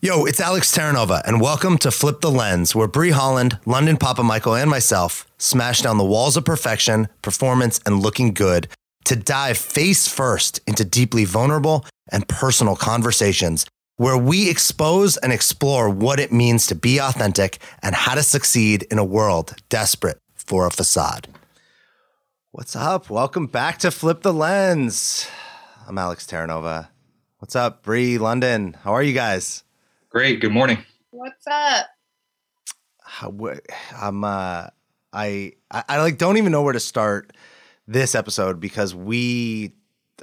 Yo, it's Alex Terranova, and welcome to Flip the Lens, where Brie Holland, London Papa Michael, and myself smash down the walls of perfection, performance, and looking good to dive face first into deeply vulnerable and personal conversations where we expose and explore what it means to be authentic and how to succeed in a world desperate for a facade. What's up? Welcome back to Flip the Lens. I'm Alex Terranova. What's up, Brie, London? How are you guys? Great. Good morning. What's up? How, I'm uh I, I I like don't even know where to start this episode because we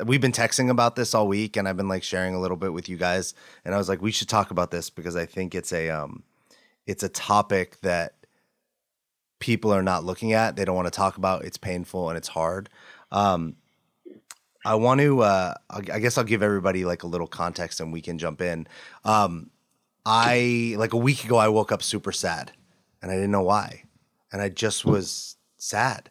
we've been texting about this all week and I've been like sharing a little bit with you guys and I was like we should talk about this because I think it's a um it's a topic that people are not looking at they don't want to talk about it's painful and it's hard um I want to uh I guess I'll give everybody like a little context and we can jump in um I like a week ago I woke up super sad and I didn't know why. And I just was sad.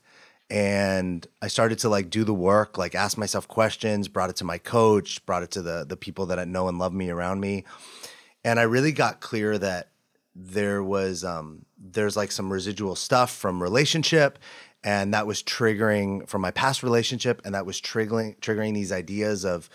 And I started to like do the work, like ask myself questions, brought it to my coach, brought it to the the people that I know and love me around me. And I really got clear that there was um there's like some residual stuff from relationship and that was triggering from my past relationship and that was triggering triggering these ideas of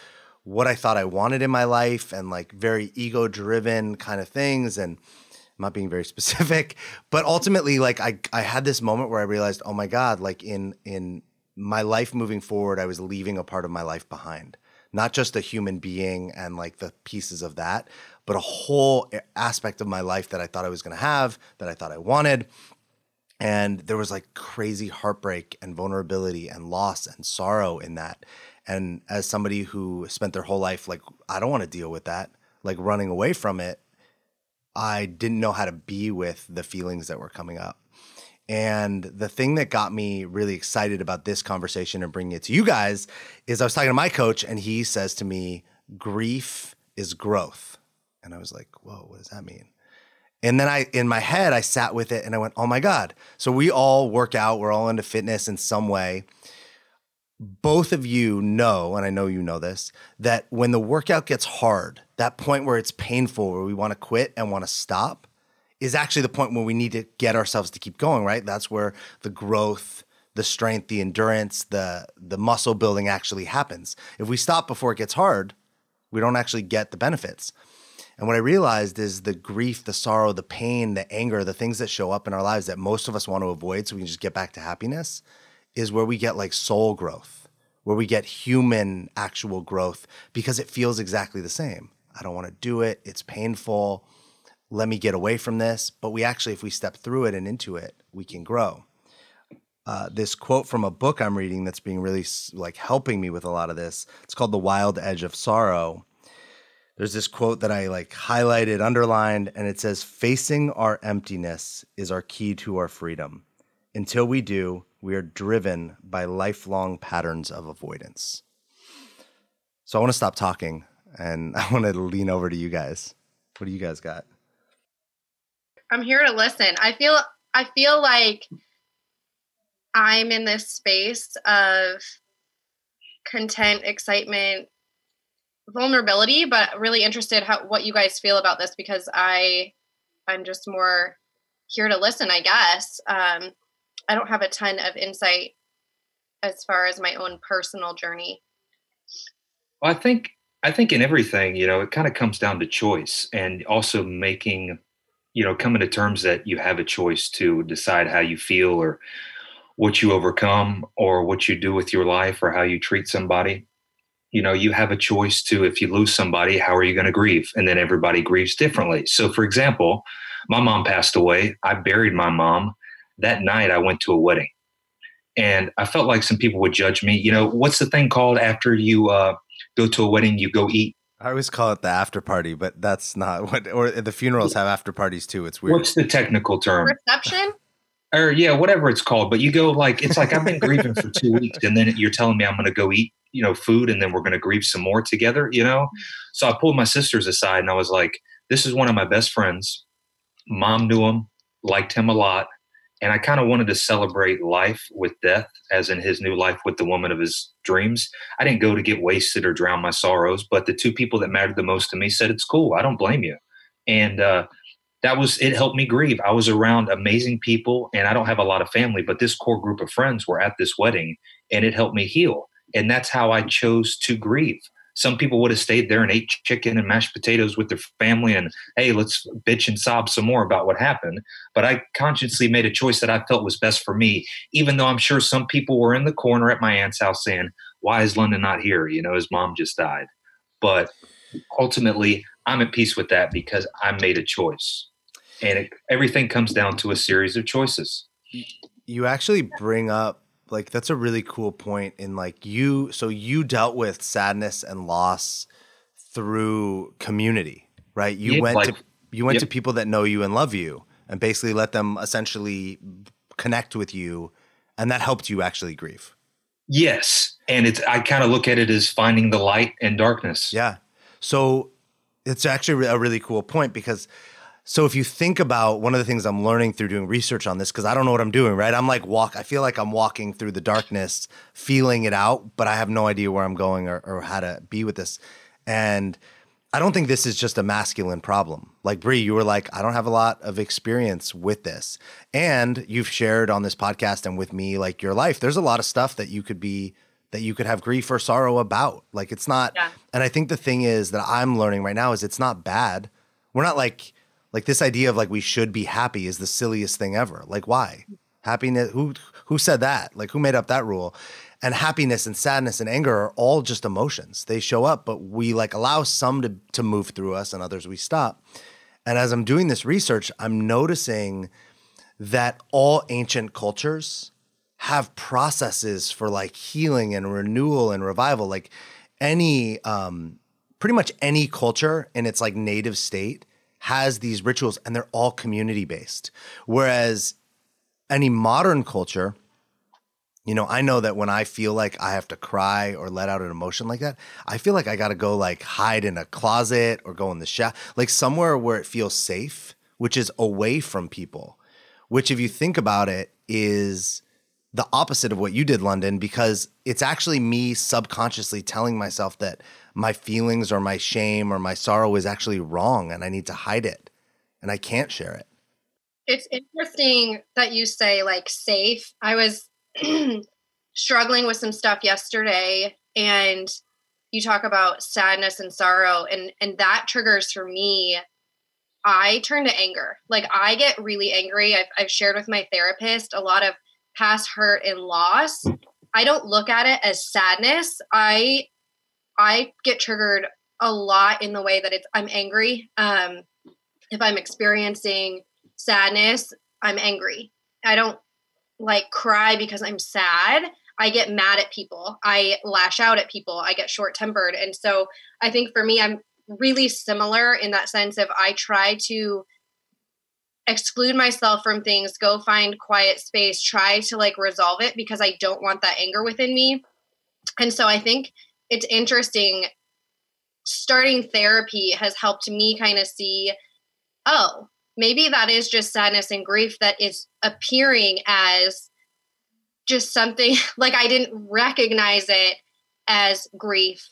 what I thought I wanted in my life and like very ego driven kind of things. And I'm not being very specific, but ultimately, like I, I had this moment where I realized, oh my God, like in, in my life moving forward, I was leaving a part of my life behind, not just a human being and like the pieces of that, but a whole aspect of my life that I thought I was going to have, that I thought I wanted. And there was like crazy heartbreak and vulnerability and loss and sorrow in that. And as somebody who spent their whole life like, I don't want to deal with that, like running away from it, I didn't know how to be with the feelings that were coming up. And the thing that got me really excited about this conversation and bringing it to you guys is I was talking to my coach and he says to me, grief is growth. And I was like, whoa, what does that mean? And then I, in my head, I sat with it and I went, oh my God. So we all work out, we're all into fitness in some way both of you know, and I know you know this, that when the workout gets hard, that point where it's painful, where we want to quit and want to stop, is actually the point where we need to get ourselves to keep going, right? That's where the growth, the strength, the endurance, the the muscle building actually happens. If we stop before it gets hard, we don't actually get the benefits. And what I realized is the grief, the sorrow, the pain, the anger, the things that show up in our lives that most of us want to avoid so we can just get back to happiness is where we get like soul growth, where we get human actual growth because it feels exactly the same. I don't want to do it. It's painful. Let me get away from this. But we actually, if we step through it and into it, we can grow. Uh, this quote from a book I'm reading that's being really like helping me with a lot of this. It's called The Wild Edge of Sorrow. There's this quote that I like highlighted, underlined, and it says, Facing our emptiness is our key to our freedom. Until we do, we are driven by lifelong patterns of avoidance. So I want to stop talking and I want to lean over to you guys. What do you guys got? I'm here to listen. I feel I feel like I'm in this space of content, excitement, vulnerability, but really interested how what you guys feel about this because I I'm just more here to listen, I guess. Um, I don't have a ton of insight as far as my own personal journey. Well, I think I think in everything, you know, it kind of comes down to choice and also making, you know, coming to terms that you have a choice to decide how you feel or what you overcome or what you do with your life or how you treat somebody. You know, you have a choice to if you lose somebody, how are you going to grieve? And then everybody grieves differently. So, for example, my mom passed away. I buried my mom that night I went to a wedding and I felt like some people would judge me. You know, what's the thing called after you uh, go to a wedding, you go eat? I always call it the after party, but that's not what, or the funerals have after parties too. It's weird. What's the technical term? Reception? Or yeah, whatever it's called. But you go like, it's like I've been grieving for two weeks and then you're telling me I'm going to go eat, you know, food and then we're going to grieve some more together, you know? So I pulled my sisters aside and I was like, this is one of my best friends. Mom knew him, liked him a lot and I kind of wanted to celebrate life with death, as in his new life with the woman of his dreams. I didn't go to get wasted or drown my sorrows, but the two people that mattered the most to me said, It's cool. I don't blame you. and uh, that was it helped me grieve. I was around amazing people, and I don't have a lot of family, but this core group of friends were at this wedding, and it helped me heal. And that's how I chose to grieve. Some people would have stayed there and ate chicken and mashed potatoes with their family and, hey, let's bitch and sob some more about what happened. But I consciously made a choice that I felt was best for me, even though I'm sure some people were in the corner at my aunt's house saying, why is London not here? You know, his mom just died. But ultimately, I'm at peace with that because I made a choice. And it, everything comes down to a series of choices. You actually bring up like that's a really cool point in like you so you dealt with sadness and loss through community right? You yeah, went like, to you went yep. to people that know you and love you and basically let them essentially connect with you and that helped you actually grieve. Yes and it's i kind of look at it as finding the light in darkness. Yeah. So it's actually a really cool point because so if you think about one of the things I'm learning through doing research on this, because I don't know what I'm doing, right? I'm like walk. I feel like I'm walking through the darkness, feeling it out, but I have no idea where I'm going or, or how to be with this. And I don't think this is just a masculine problem. Like Brie, you were like, I don't have a lot of experience with this, and you've shared on this podcast and with me like your life. There's a lot of stuff that you could be that you could have grief or sorrow about. Like it's not. Yeah. And I think the thing is that I'm learning right now is it's not bad. We're not like like this idea of like we should be happy is the silliest thing ever. Like why? Happiness who who said that? Like who made up that rule? And happiness and sadness and anger are all just emotions. They show up, but we like allow some to to move through us and others we stop. And as I'm doing this research, I'm noticing that all ancient cultures have processes for like healing and renewal and revival. Like any um pretty much any culture in its like native state has these rituals and they're all community based. Whereas any modern culture, you know, I know that when I feel like I have to cry or let out an emotion like that, I feel like I got to go like hide in a closet or go in the shower, like somewhere where it feels safe, which is away from people. Which, if you think about it, is the opposite of what you did, London, because it's actually me subconsciously telling myself that my feelings or my shame or my sorrow is actually wrong and I need to hide it and I can't share it. It's interesting that you say like safe. I was struggling with some stuff yesterday and you talk about sadness and sorrow and and that triggers for me I turn to anger. Like I get really angry. I've, I've shared with my therapist a lot of past hurt and loss, I don't look at it as sadness. I I get triggered a lot in the way that it's I'm angry. Um, if I'm experiencing sadness, I'm angry. I don't like cry because I'm sad. I get mad at people. I lash out at people. I get short tempered. And so I think for me, I'm really similar in that sense of I try to exclude myself from things, go find quiet space, try to like resolve it because I don't want that anger within me. And so I think it's interesting. Starting therapy has helped me kind of see oh, maybe that is just sadness and grief that is appearing as just something like I didn't recognize it as grief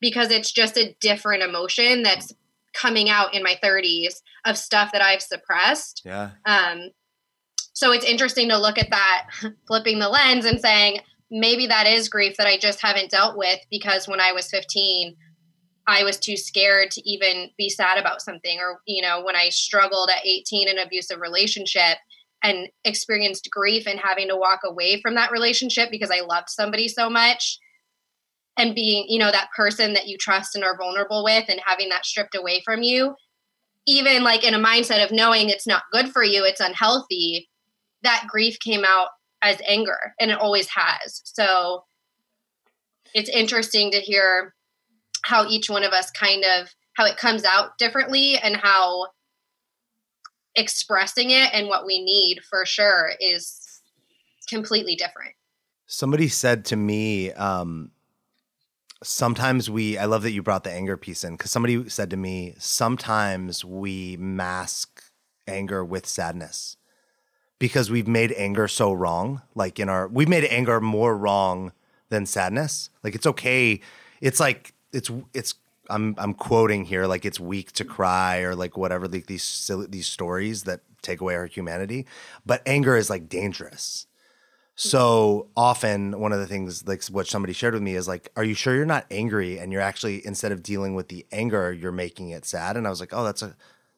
because it's just a different emotion that's coming out in my 30s of stuff that I've suppressed. Yeah. Um, so it's interesting to look at that, flipping the lens and saying, maybe that is grief that I just haven't dealt with because when I was 15, I was too scared to even be sad about something. Or, you know, when I struggled at 18 in an abusive relationship and experienced grief and having to walk away from that relationship because I loved somebody so much and being you know that person that you trust and are vulnerable with and having that stripped away from you even like in a mindset of knowing it's not good for you it's unhealthy that grief came out as anger and it always has. So it's interesting to hear how each one of us kind of how it comes out differently and how expressing it and what we need for sure is completely different. Somebody said to me um sometimes we i love that you brought the anger piece in because somebody said to me sometimes we mask anger with sadness because we've made anger so wrong like in our we've made anger more wrong than sadness like it's okay it's like it's it's I'm I'm quoting here like it's weak to cry or like whatever like these silly, these stories that take away our humanity, but anger is like dangerous. So often, one of the things like what somebody shared with me is like, "Are you sure you're not angry?" And you're actually instead of dealing with the anger, you're making it sad. And I was like, "Oh, that's a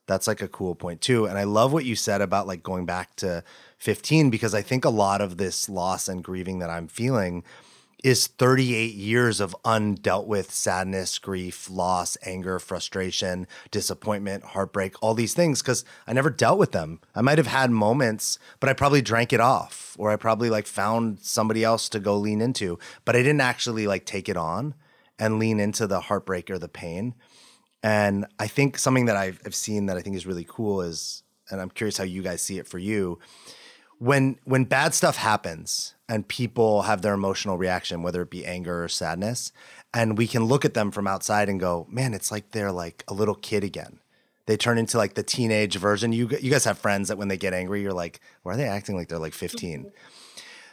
that's like a cool point too." And I love what you said about like going back to 15 because I think a lot of this loss and grieving that I'm feeling is 38 years of undealt with sadness, grief, loss, anger, frustration, disappointment, heartbreak, all these things because I never dealt with them. I might have had moments, but I probably drank it off or I probably like found somebody else to go lean into, but I didn't actually like take it on and lean into the heartbreak or the pain. And I think something that I've, I've seen that I think is really cool is, and I'm curious how you guys see it for you, when when bad stuff happens and people have their emotional reaction whether it be anger or sadness and we can look at them from outside and go man it's like they're like a little kid again. They turn into like the teenage version. You you guys have friends that when they get angry you're like why are they acting like they're like 15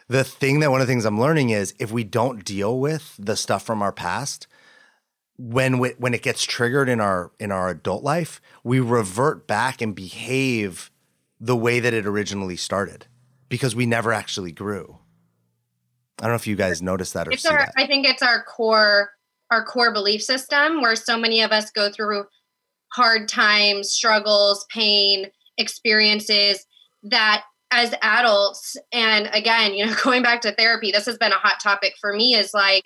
the thing that one of the things i'm learning is if we don't deal with the stuff from our past when we, when it gets triggered in our in our adult life we revert back and behave the way that it originally started because we never actually grew. I don't know if you guys noticed that or it's see our, that. I think it's our core our core belief system where so many of us go through hard times, struggles, pain, experiences that as adults and again, you know, going back to therapy, this has been a hot topic for me is like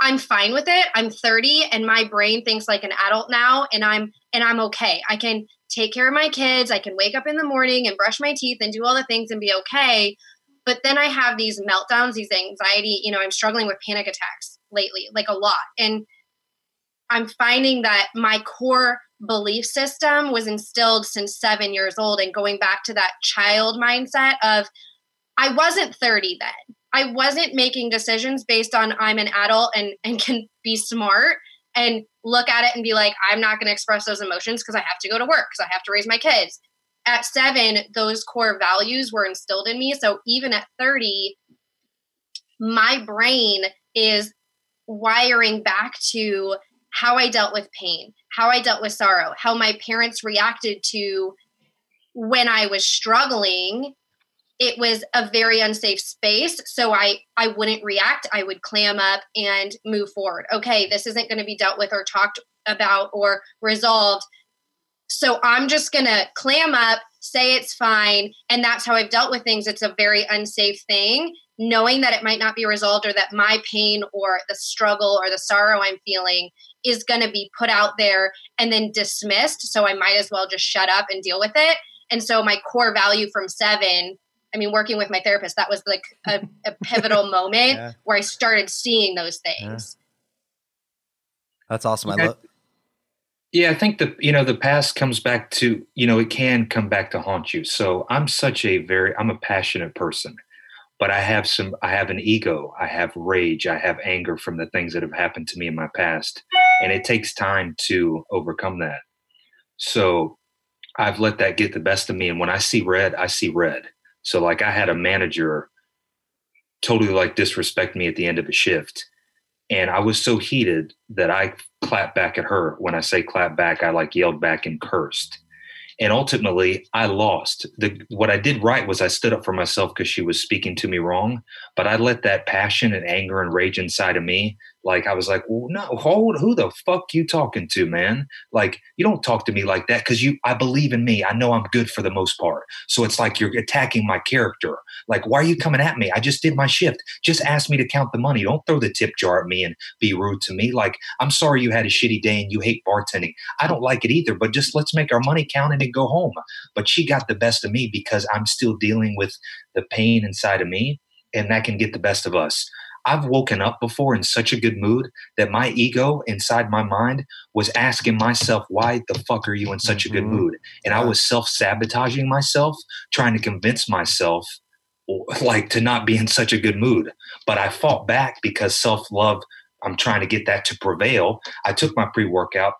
I'm fine with it. I'm 30 and my brain thinks like an adult now and I'm and I'm okay. I can take care of my kids. I can wake up in the morning and brush my teeth and do all the things and be okay. But then I have these meltdowns, these anxiety, you know, I'm struggling with panic attacks lately, like a lot. And I'm finding that my core belief system was instilled since seven years old and going back to that child mindset of I wasn't 30 then. I wasn't making decisions based on I'm an adult and, and can be smart and look at it and be like, I'm not going to express those emotions because I have to go to work, because I have to raise my kids. At seven, those core values were instilled in me. So even at 30, my brain is wiring back to how I dealt with pain, how I dealt with sorrow, how my parents reacted to when I was struggling it was a very unsafe space so i i wouldn't react. I would clam up and move forward. Okay this isn't going to be dealt with or talked about or resolved. So i'm just going to clam up say it's fine and that's how i've dealt with things. It's a very unsafe thing knowing that it might not be resolved or that my pain or the struggle or the sorrow i'm feeling is going to be put out there and then dismissed so i might as well just shut up and deal with it. And so my core value from seven I mean, working with my therapist, that was like a, a pivotal moment yeah. where I started seeing those things. Yeah. That's awesome. I love. Yeah, I think the you know the past comes back to you know it can come back to haunt you. So I'm such a very I'm a passionate person, but I have some I have an ego, I have rage, I have anger from the things that have happened to me in my past, and it takes time to overcome that. So I've let that get the best of me, and when I see red, I see red. So like I had a manager totally like disrespect me at the end of a shift. And I was so heated that I clapped back at her. When I say clap back, I like yelled back and cursed. And ultimately, I lost. The, what I did right was I stood up for myself because she was speaking to me wrong. But I let that passion and anger and rage inside of me like I was like, well, no, hold, who the fuck you talking to, man? Like you don't talk to me like that because you, I believe in me. I know I'm good for the most part. So it's like you're attacking my character. Like why are you coming at me? I just did my shift. Just ask me to count the money. Don't throw the tip jar at me and be rude to me. Like I'm sorry you had a shitty day and you hate bartending. I don't like it either. But just let's make our money count and go home. But she got the best of me because I'm still dealing with the pain inside of me, and that can get the best of us. I've woken up before in such a good mood that my ego inside my mind was asking myself, why the fuck are you in such mm-hmm. a good mm-hmm. mood? And I was self sabotaging myself, trying to convince myself like to not be in such a good mood. But I fought back because self love, I'm trying to get that to prevail. I took my pre workout.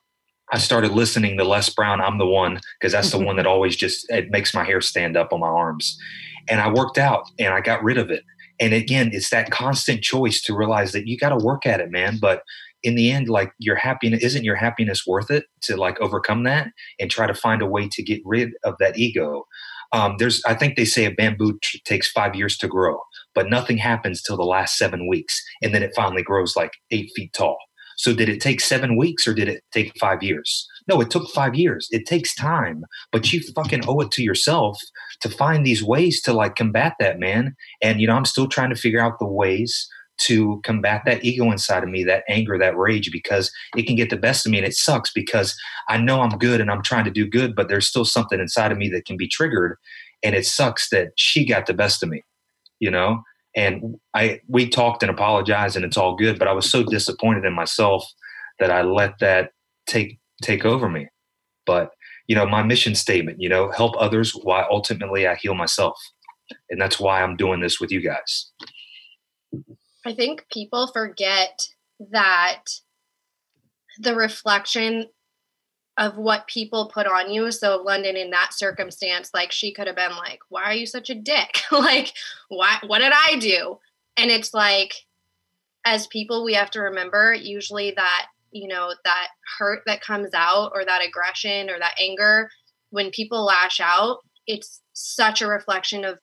I started listening to Les Brown. I'm the one because that's the one that always just it makes my hair stand up on my arms. And I worked out and I got rid of it and again it's that constant choice to realize that you got to work at it man but in the end, like your happiness isn't your happiness worth it to like overcome that and try to find a way to get rid of that ego. Um, there's, I think they say a bamboo t- takes five years to grow, but nothing happens till the last seven weeks, and then it finally grows like eight feet tall. So did it take seven weeks or did it take five years? No, it took five years. It takes time, but you fucking owe it to yourself to find these ways to like combat that, man. And you know, I'm still trying to figure out the ways to combat that ego inside of me, that anger, that rage, because it can get the best of me and it sucks because I know I'm good and I'm trying to do good, but there's still something inside of me that can be triggered. And it sucks that she got the best of me, you know? And I we talked and apologized and it's all good, but I was so disappointed in myself that I let that take take over me. But you know, my mission statement, you know, help others while ultimately I heal myself. And that's why I'm doing this with you guys. I think people forget that the reflection of what people put on you. So London in that circumstance, like she could have been like, "Why are you such a dick? like, why? What did I do?" And it's like, as people, we have to remember usually that you know that hurt that comes out or that aggression or that anger when people lash out, it's such a reflection of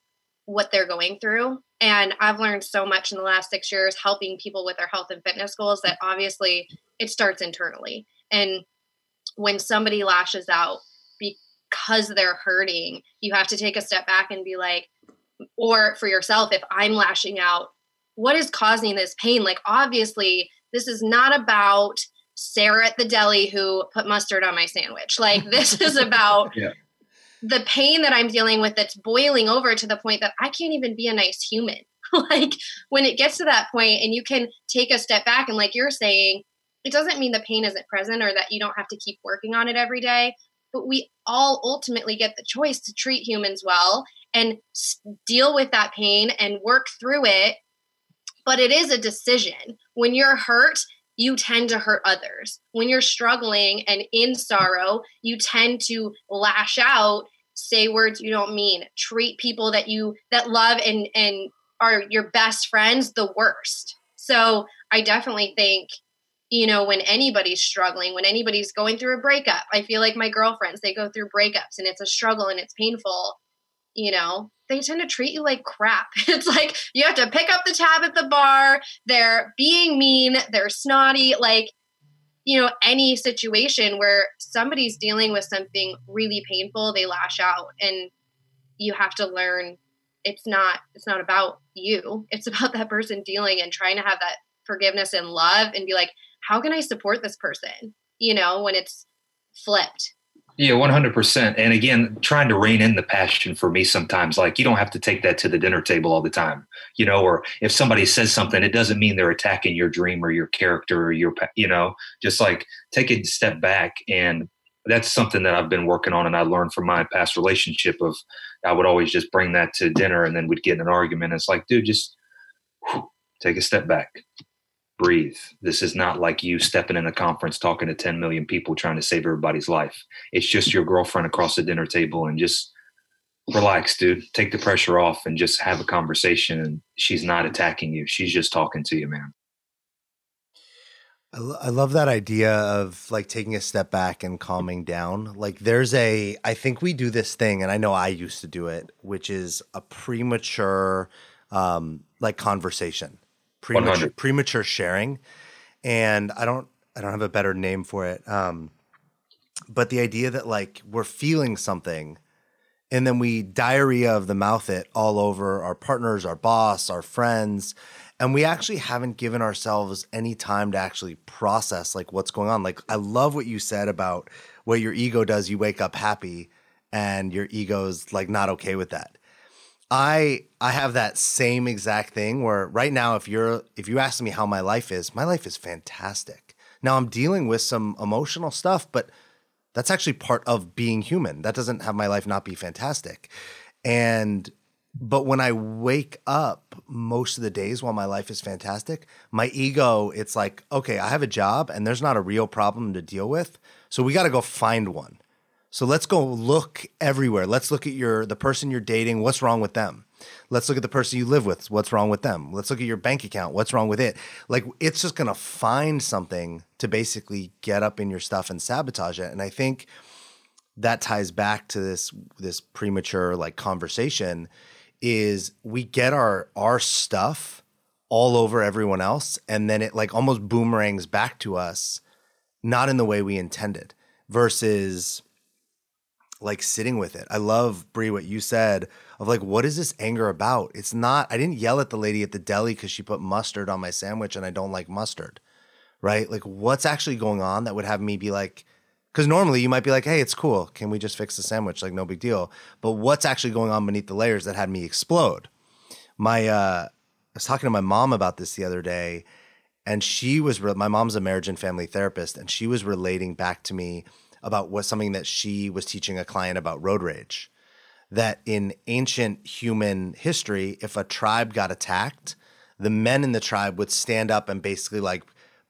what they're going through. And I've learned so much in the last six years helping people with their health and fitness goals that obviously it starts internally. And when somebody lashes out because they're hurting, you have to take a step back and be like, or for yourself, if I'm lashing out, what is causing this pain? Like, obviously, this is not about Sarah at the deli who put mustard on my sandwich. Like, this is about yeah the pain that I'm dealing with that's boiling over to the point that I can't even be a nice human. like when it gets to that point and you can take a step back and like you're saying, it doesn't mean the pain isn't present or that you don't have to keep working on it every day, but we all ultimately get the choice to treat humans well and deal with that pain and work through it. But it is a decision. When you're hurt, you tend to hurt others. When you're struggling and in sorrow, you tend to lash out, say words you don't mean, treat people that you that love and and are your best friends the worst. So, I definitely think you know, when anybody's struggling, when anybody's going through a breakup, I feel like my girlfriends, they go through breakups and it's a struggle and it's painful you know, they tend to treat you like crap. It's like you have to pick up the tab at the bar. They're being mean, they're snotty. Like, you know, any situation where somebody's dealing with something really painful, they lash out and you have to learn it's not it's not about you. It's about that person dealing and trying to have that forgiveness and love and be like, how can I support this person? You know, when it's flipped yeah, 100%. And again, trying to rein in the passion for me sometimes, like you don't have to take that to the dinner table all the time, you know, or if somebody says something, it doesn't mean they're attacking your dream or your character or your, you know, just like take a step back. And that's something that I've been working on and I learned from my past relationship of I would always just bring that to dinner and then we'd get in an argument. It's like, dude, just whew, take a step back breathe. This is not like you stepping in a conference talking to 10 million people trying to save everybody's life. It's just your girlfriend across the dinner table and just relax, dude. Take the pressure off and just have a conversation. And she's not attacking you, she's just talking to you, man. I, lo- I love that idea of like taking a step back and calming down. Like, there's a, I think we do this thing, and I know I used to do it, which is a premature, um, like conversation premature, premature sharing, and I don't I don't have a better name for it. Um, but the idea that like we're feeling something, and then we diarrhea of the mouth it all over our partners, our boss, our friends, and we actually haven't given ourselves any time to actually process like what's going on. Like I love what you said about what your ego does. You wake up happy, and your ego's like not okay with that. I I have that same exact thing where right now if you're if you ask me how my life is, my life is fantastic. Now I'm dealing with some emotional stuff, but that's actually part of being human. That doesn't have my life not be fantastic. And but when I wake up most of the days while my life is fantastic, my ego, it's like, okay, I have a job and there's not a real problem to deal with. So we got to go find one. So let's go look everywhere. Let's look at your the person you're dating. What's wrong with them? Let's look at the person you live with. What's wrong with them? Let's look at your bank account. What's wrong with it? Like it's just gonna find something to basically get up in your stuff and sabotage it. And I think that ties back to this this premature like conversation is we get our our stuff all over everyone else and then it like almost boomerangs back to us not in the way we intended versus like sitting with it. I love Brie what you said of like what is this anger about? It's not I didn't yell at the lady at the deli cuz she put mustard on my sandwich and I don't like mustard. Right? Like what's actually going on that would have me be like cuz normally you might be like, "Hey, it's cool. Can we just fix the sandwich? Like no big deal." But what's actually going on beneath the layers that had me explode? My uh I was talking to my mom about this the other day and she was my mom's a marriage and family therapist and she was relating back to me about what something that she was teaching a client about road rage. That in ancient human history if a tribe got attacked the men in the tribe would stand up and basically like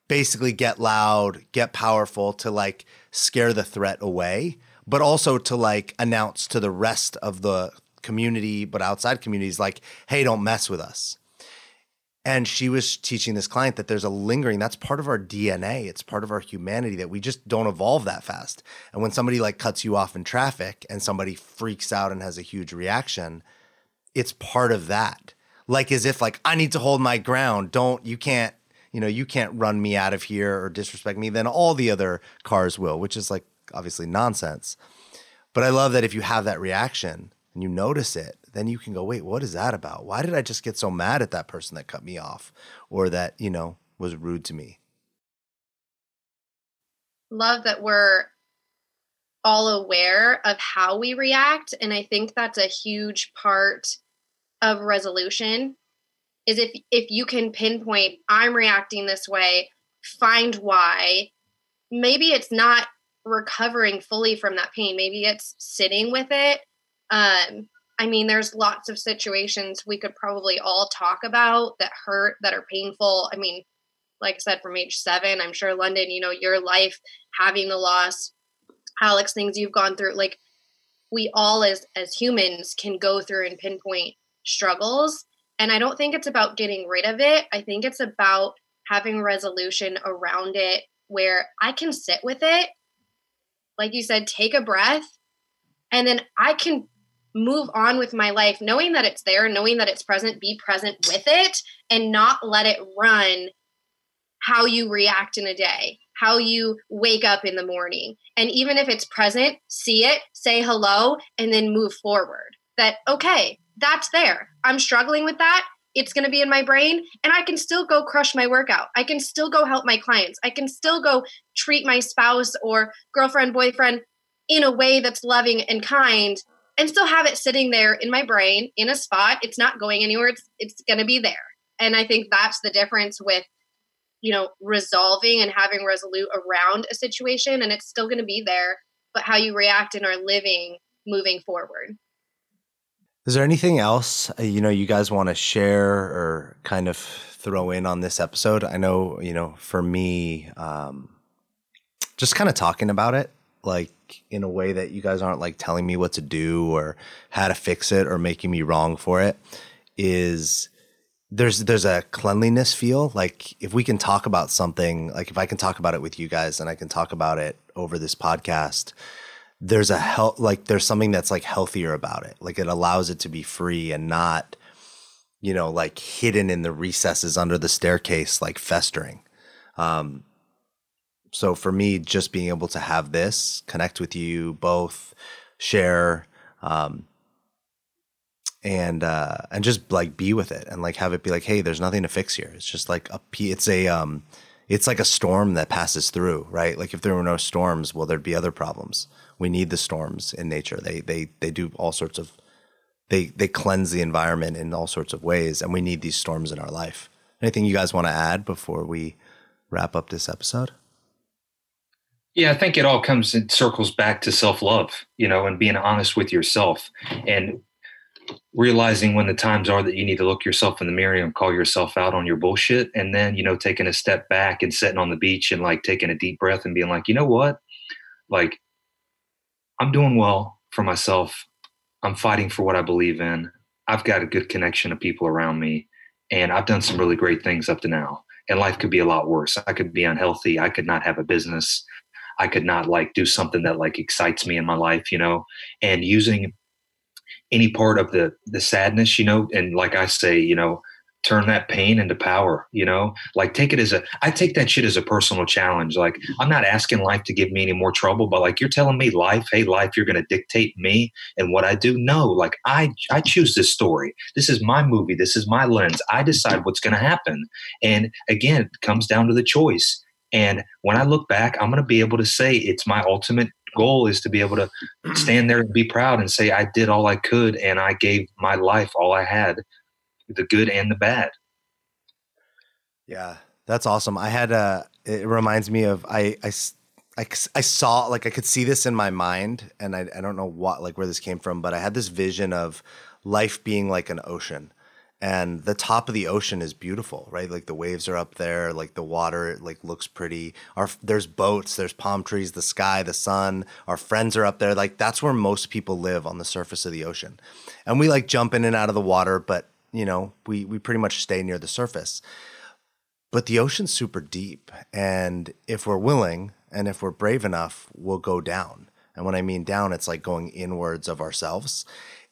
basically get loud get powerful to like scare the threat away but also to like announce to the rest of the community but outside communities like hey don't mess with us and she was teaching this client that there's a lingering, that's part of our DNA. It's part of our humanity that we just don't evolve that fast. And when somebody like cuts you off in traffic and somebody freaks out and has a huge reaction, it's part of that. Like as if like I need to hold my ground. Don't you can't, you know, you can't run me out of here or disrespect me, then all the other cars will, which is like obviously nonsense. But I love that if you have that reaction and you notice it, then you can go, wait, what is that about? Why did I just get so mad at that person that cut me off or that, you know, was rude to me? Love that we're all aware of how we react. And I think that's a huge part of resolution is if if you can pinpoint I'm reacting this way, find why. Maybe it's not recovering fully from that pain. Maybe it's sitting with it. Um, I mean, there's lots of situations we could probably all talk about that hurt, that are painful. I mean, like I said, from age seven, I'm sure London, you know, your life, having the loss, Alex, things you've gone through, like we all as as humans can go through and pinpoint struggles. And I don't think it's about getting rid of it. I think it's about having resolution around it where I can sit with it. Like you said, take a breath and then I can move on with my life knowing that it's there knowing that it's present be present with it and not let it run how you react in a day how you wake up in the morning. And even if it's present see it say hello and then move forward. That okay that's there. I'm struggling with that. It's going to be in my brain and i can still go crush my workout. I can still go help my clients. I can still go treat my spouse or girlfriend boyfriend in a way that's loving and kind and still have it sitting there in my brain in a spot. It's not going anywhere. It's it's going to be there. And I think that's the difference with you know resolving and having resolute around a situation and it's still going to be there, but how you react and are living moving forward. Is there anything else uh, you know you guys want to share or kind of throw in on this episode? I know, you know, for me um just kind of talking about it like in a way that you guys aren't like telling me what to do or how to fix it or making me wrong for it is there's there's a cleanliness feel. Like if we can talk about something like if I can talk about it with you guys and I can talk about it over this podcast there's a health like there's something that's like healthier about it. Like it allows it to be free and not you know like hidden in the recesses under the staircase like festering. Um so for me, just being able to have this connect with you both, share, um, and uh, and just like be with it and like have it be like, hey, there's nothing to fix here. It's just like a it's a um, it's like a storm that passes through, right? Like if there were no storms, well, there'd be other problems. We need the storms in nature. They they they do all sorts of they they cleanse the environment in all sorts of ways, and we need these storms in our life. Anything you guys want to add before we wrap up this episode? Yeah, I think it all comes and circles back to self love, you know, and being honest with yourself and realizing when the times are that you need to look yourself in the mirror and call yourself out on your bullshit. And then, you know, taking a step back and sitting on the beach and like taking a deep breath and being like, you know what? Like, I'm doing well for myself. I'm fighting for what I believe in. I've got a good connection of people around me, and I've done some really great things up to now. And life could be a lot worse. I could be unhealthy. I could not have a business. I could not like do something that like excites me in my life, you know. And using any part of the the sadness, you know, and like I say, you know, turn that pain into power you know? Like take it as a i take that shit as a personal challenge. Like i'm not asking life to give me any more trouble but like you're telling me life hey life you're going to dictate me and what i do? No like i i choose this story. This is my movie. This is my lens. I decide what's going to happen. And again it comes down to the choice and when i look back i'm going to be able to say it's my ultimate goal is to be able to stand there and be proud and say i did all i could and i gave my life all i had the good and the bad. Yeah, that's awesome. I had a, it reminds me of, I, I, I, I saw, like, I could see this in my mind and I, I don't know what, like, where this came from, but I had this vision of life being like an ocean and the top of the ocean is beautiful right like the waves are up there like the water like looks pretty our there's boats there's palm trees the sky the sun our friends are up there like that's where most people live on the surface of the ocean and we like jump in and out of the water but you know, we we pretty much stay near the surface. But the ocean's super deep, and if we're willing and if we're brave enough, we'll go down. And when I mean down, it's like going inwards of ourselves.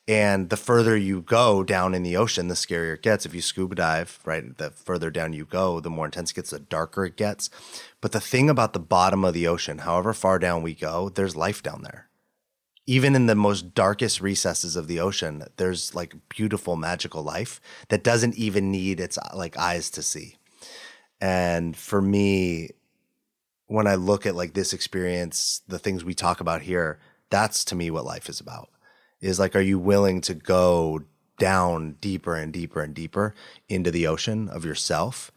And the further you go down in the ocean, the scarier it gets. If you scuba dive, right, the further down you go, the more intense it gets, the darker it gets. But the thing about the bottom of the ocean, however far down we go, there's life down there even in the most darkest recesses of the ocean, there's like beautiful magical life that doesn't even need its like eyes to see. And for me, when I look at like this experience, the things we talk about here, that's to me what life is about. Is like, are you willing to go down deeper and deeper and deeper into the ocean of yourself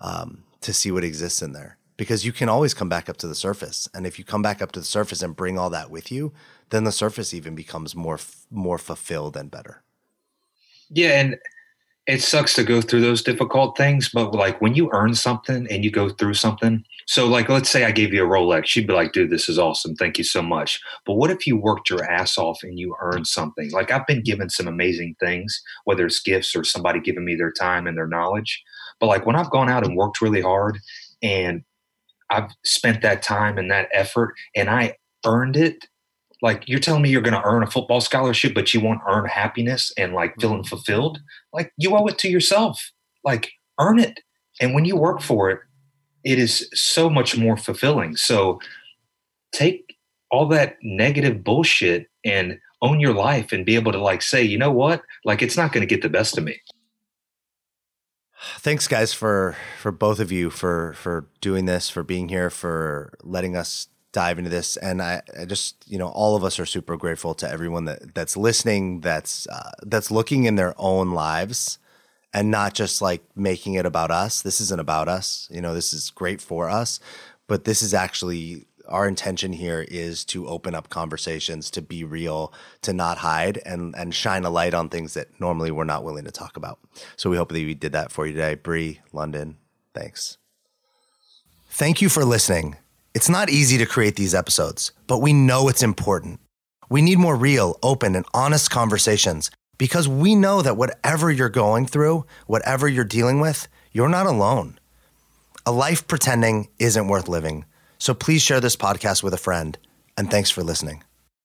um, to see what exists in there? Because you can always come back up to the surface. And if you come back up to the surface and bring all that with you, then the surface even becomes more more fulfilled and better. Yeah, and it sucks to go through those difficult things, but like when you earn something and you go through something, so like let's say I gave you a Rolex, you'd be like, dude, this is awesome. Thank you so much. But what if you worked your ass off and you earned something? Like I've been given some amazing things, whether it's gifts or somebody giving me their time and their knowledge. But like when I've gone out and worked really hard and I've spent that time and that effort and I earned it like you're telling me you're going to earn a football scholarship but you won't earn happiness and like feeling mm-hmm. fulfilled? Like you owe it to yourself. Like earn it. And when you work for it it is so much more fulfilling. So take all that negative bullshit and own your life and be able to like say you know what? Like it's not going to get the best of me. Thanks guys for for both of you for for doing this for being here for letting us dive into this. And I, I, just, you know, all of us are super grateful to everyone that that's listening, that's uh, that's looking in their own lives, and not just like making it about us. This isn't about us. You know, this is great for us, but this is actually our intention here is to open up conversations, to be real, to not hide, and and shine a light on things that normally we're not willing to talk about. So we hope that we did that for you today, Brie, London. Thanks. Thank you for listening. It's not easy to create these episodes, but we know it's important. We need more real, open, and honest conversations because we know that whatever you're going through, whatever you're dealing with, you're not alone. A life pretending isn't worth living. So please share this podcast with a friend, and thanks for listening.